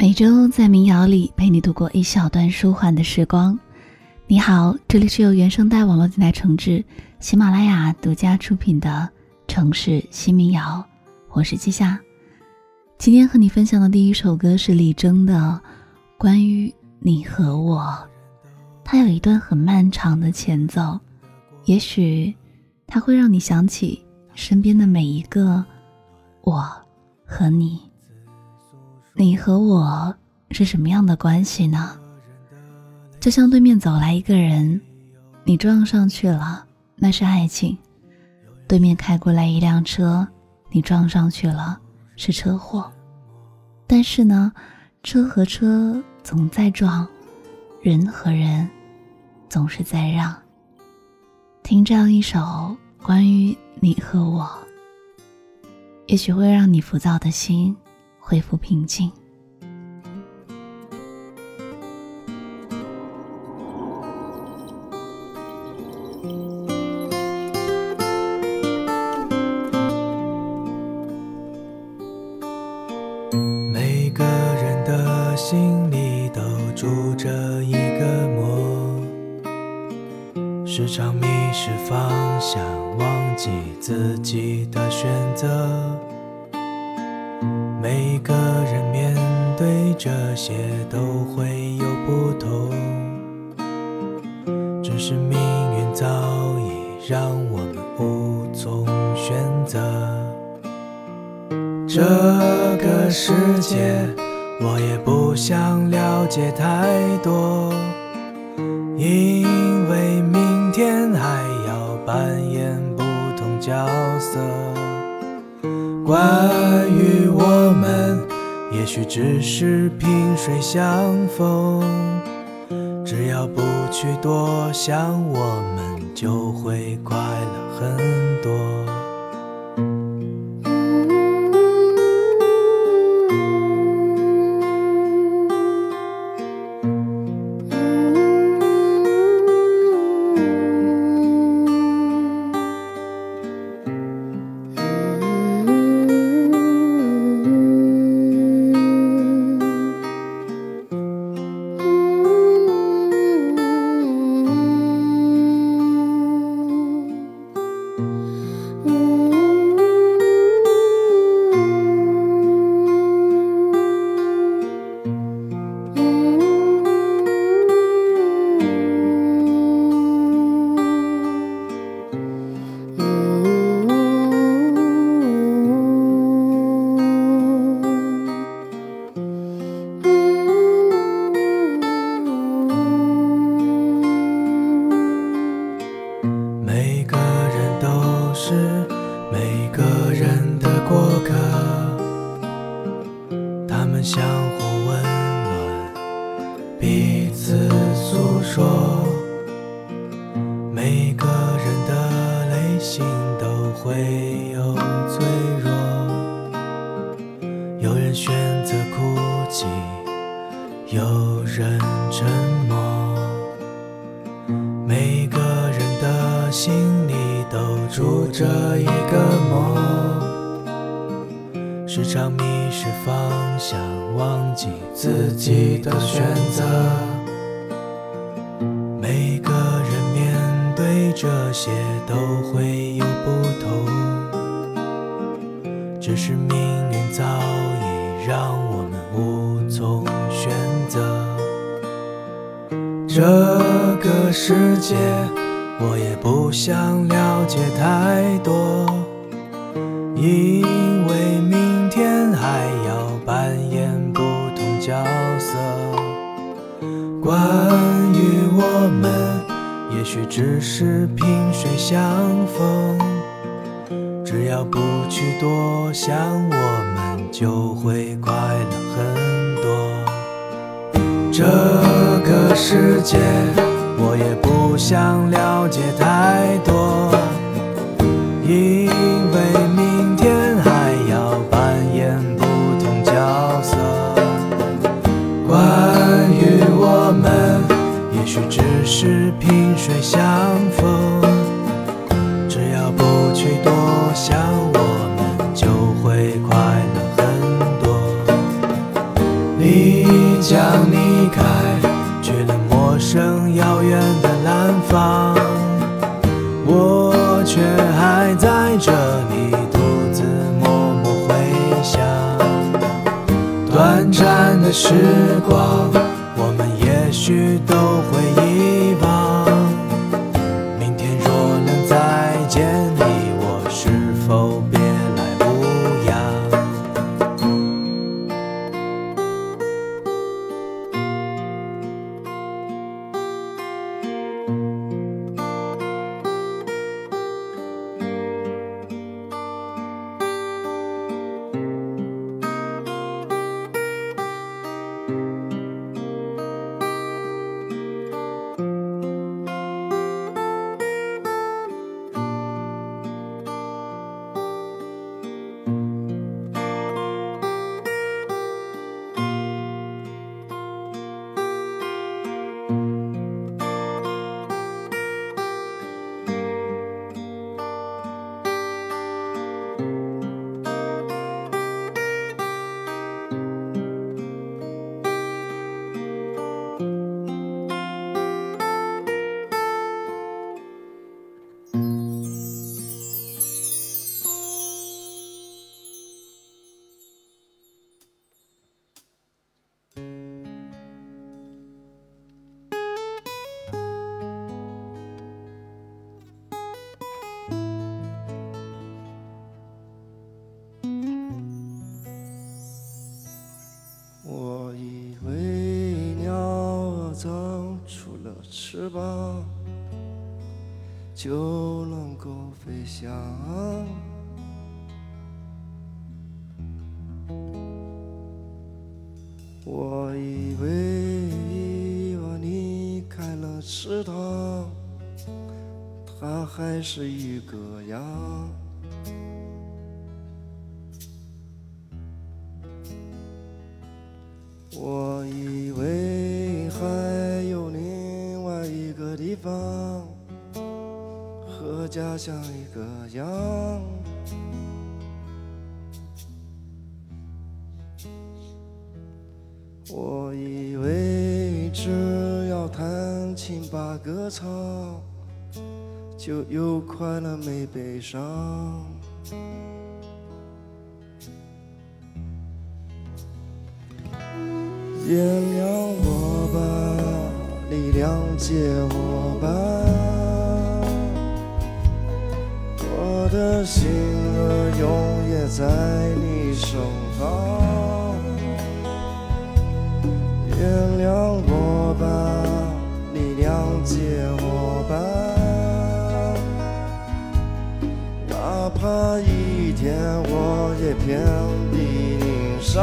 每周在民谣里陪你度过一小段舒缓的时光。你好，这里是由原声带网络电台承制、喜马拉雅独家出品的《城市新民谣》，我是季夏。今天和你分享的第一首歌是李征的《关于你和我》，它有一段很漫长的前奏，也许它会让你想起身边的每一个我和你。你和我是什么样的关系呢？就像对面走来一个人，你撞上去了，那是爱情；对面开过来一辆车，你撞上去了，是车祸。但是呢，车和车总在撞，人和人总是在让。听这样一首关于你和我，也许会让你浮躁的心。恢复平静。每个人的心里都住着一个魔，时常迷失方向，忘记自己的选择。些都会有不同，只是命运早已让我们无从选择。这个世界，我也不想了解太多，因为明天还要扮演不同角色。关于我们，也许只是萍水相逢。只要不去多想，我们就会快乐很多。相互温暖彼此诉说。的选择。每个人面对这些都会有不同，只是命运早已让我们无从。选择这个世界，我也不想了解太多，因为命也许只是萍水相逢，只要不去多想，我们就会快乐很多。这个世界，我也不想了解太多，因为明天还要扮演不同角色。关于我们，也许只是萍会相逢，只要不去多想，我们就会快乐很多。你将离开，去了陌生遥远的南方，我却还在这里，独自默默回想。短暂的时光。就能够飞翔。我以为我离开了池塘，它还是一个样。把歌唱，就有快乐没悲伤。原谅我吧，你谅解我吧，我的心儿永远在你身旁。原谅怕一天我也遍体鳞伤。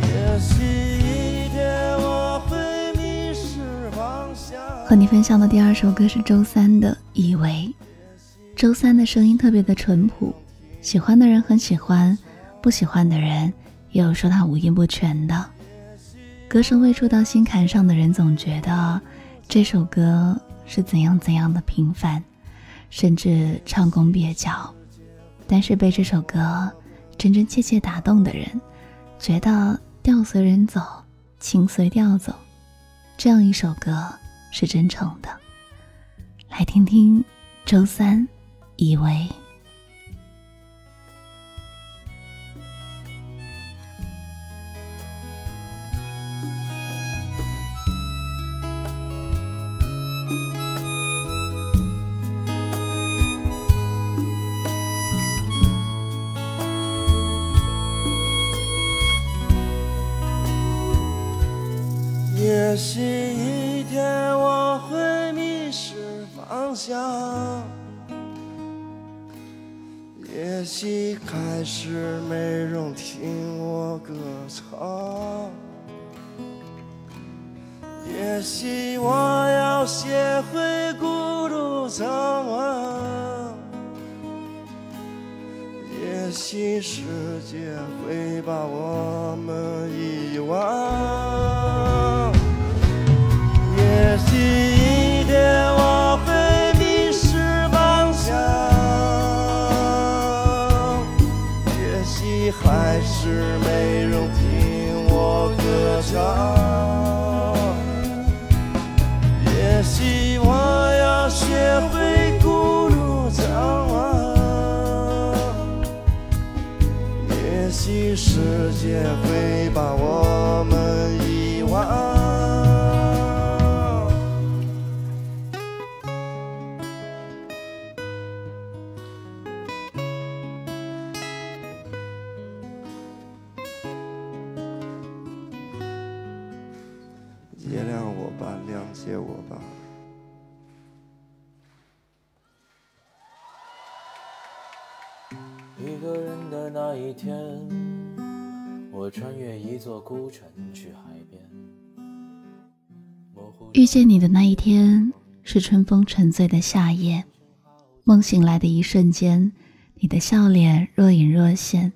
也许一天我会迷失方向。和你分享的第二首歌是周三的《以为》。周三的声音特别的淳朴，喜欢的人很喜欢，不喜欢的人也有说他五音不全的。歌声未触到心坎上的人，总觉得这首歌是怎样怎样的平凡，甚至唱功蹩脚。但是被这首歌真真切切打动的人，觉得调随人走，情随调走，这样一首歌是真诚的。来听听周三，以为。还是没人听我歌唱，也许我要学会孤独张望，也许世界会把我们遗忘。是没人听我歌唱，也许我要学会孤独张望，也许世界会把我们。一天，我穿越一座孤城去海边。遇见你的那一天是春风沉醉的夏夜，梦醒来的一瞬间，你的笑脸若隐若现，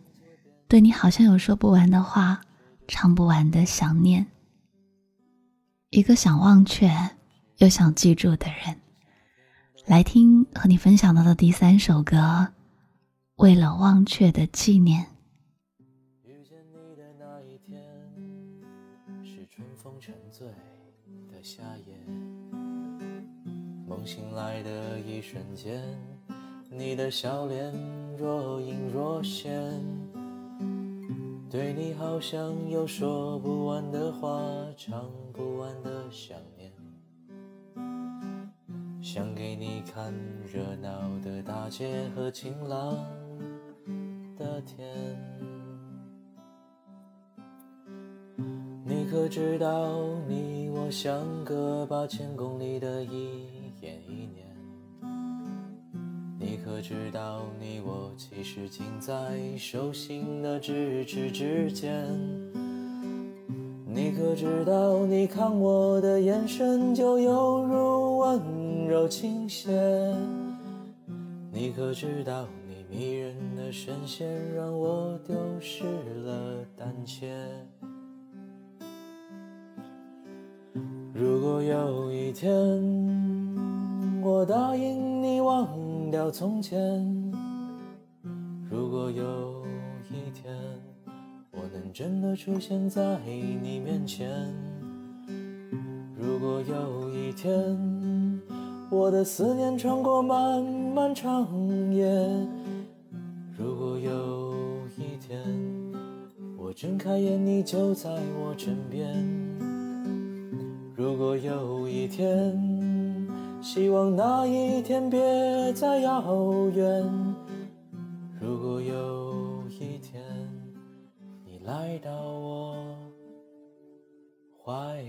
对你好像有说不完的话，唱不完的想念。一个想忘却又想记住的人，来听和你分享到的第三首歌。为了忘却的纪念，遇见你的那一天，是春风沉醉的夏夜。梦醒来的一瞬间，你的笑脸若隐若现，对你好像有说不完的话，唱不完的想念。想给你看热闹的大街和晴朗天，你可知道你我相隔八千公里的一眼一年？你可知道你我其实近在手心的咫尺之间？你可知道你看我的眼神就犹如温柔琴弦？你可知道迷人的声线让我丢失了胆怯？如果有一天我答应你忘掉从前，如果有一天我能真的出现在你面前，如果有一天我的思念穿过漫漫长夜，有一天我睁开眼你就在我枕边，如果有一天，希望那一天别再遥远。如果有一天，你来到我怀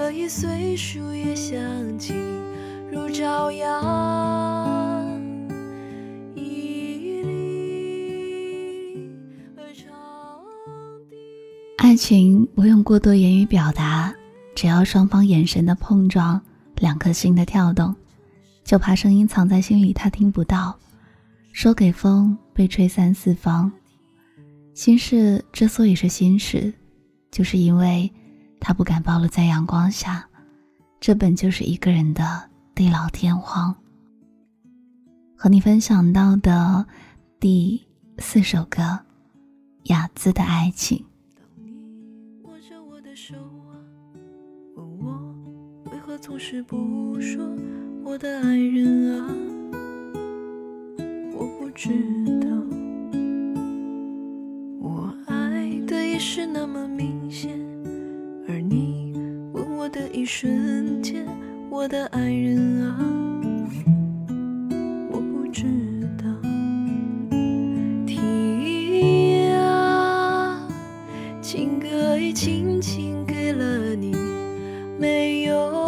情歌已随树叶响起，如朝阳，爱情不用过多言语表达，只要双方眼神的碰撞，两颗心的跳动，就怕声音藏在心里他听不到，说给风被吹散四方。心事之所以是心事，就是因为他不敢暴露在阳光下，这本就是一个人的地老天荒。和你分享到的第四首歌《雅姿的爱情》。你握着我的手啊，我为何总是不说我的爱人啊，我不知道，我爱的也是那么明显，而你吻我的一瞬间，我的爱人啊，我不知道。听啊，情歌已轻轻给了你，没有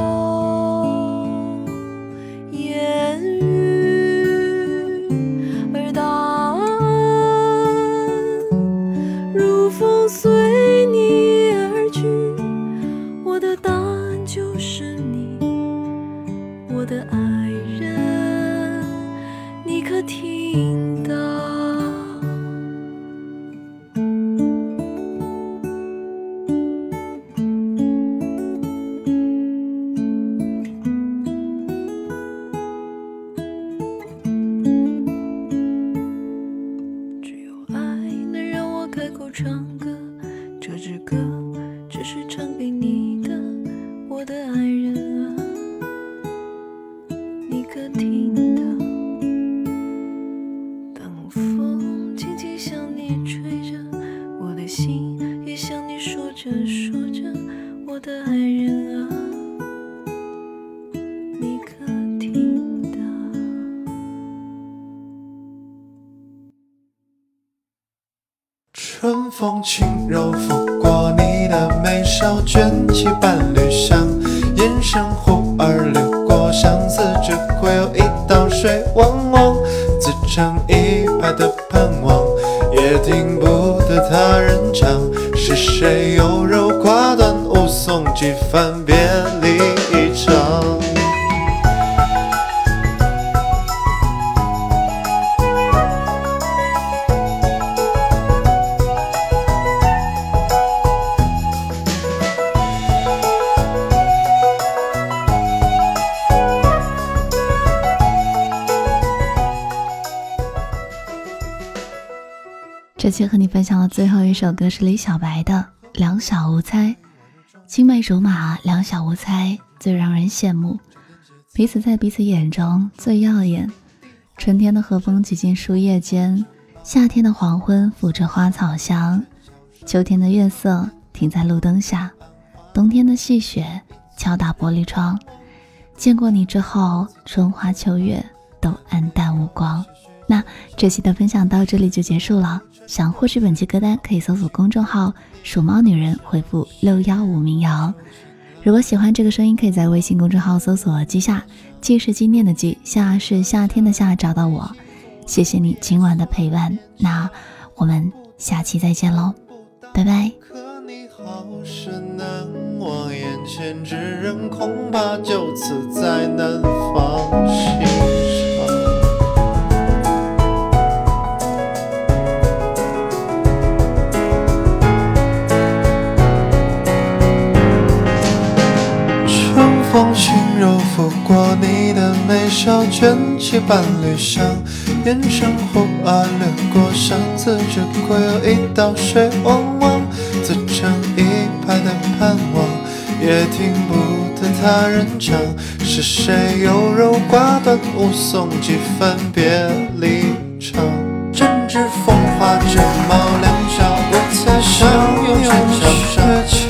开口唱歌，这支歌只是唱给你的，我的爱人而流过，相思只会有一道水汪汪，自成一派的盼望，也听不得他人唱，是谁优柔寡断，误送几番别期和你分享的最后一首歌是李小白的《两小无猜》，青梅竹马，两小无猜，最让人羡慕。彼此在彼此眼中最耀眼。春天的和风挤进树叶间，夏天的黄昏抚着花草香，秋天的月色停在路灯下，冬天的细雪敲打玻璃窗。见过你之后，春花秋月都黯淡无光。那这期的分享到这里就结束了。想获取本期歌单，可以搜索公众号“鼠猫女人”，回复“六幺五民谣”。如果喜欢这个声音，可以在微信公众号搜索“季夏”，季是纪念的季，夏是夏天的夏，找到我。谢谢你今晚的陪伴，那我们下期再见喽，拜拜。可你好生难忘，眼前之人恐怕就此再难放心拂过你的眉梢，卷起半缕香，眼神忽而掠过，相思只会有一道水汪汪，自成一派的盼望，也听不得他人唱，是谁优柔寡断，误送几番别离场。正值风华正茂，两小无猜，相拥成桥上。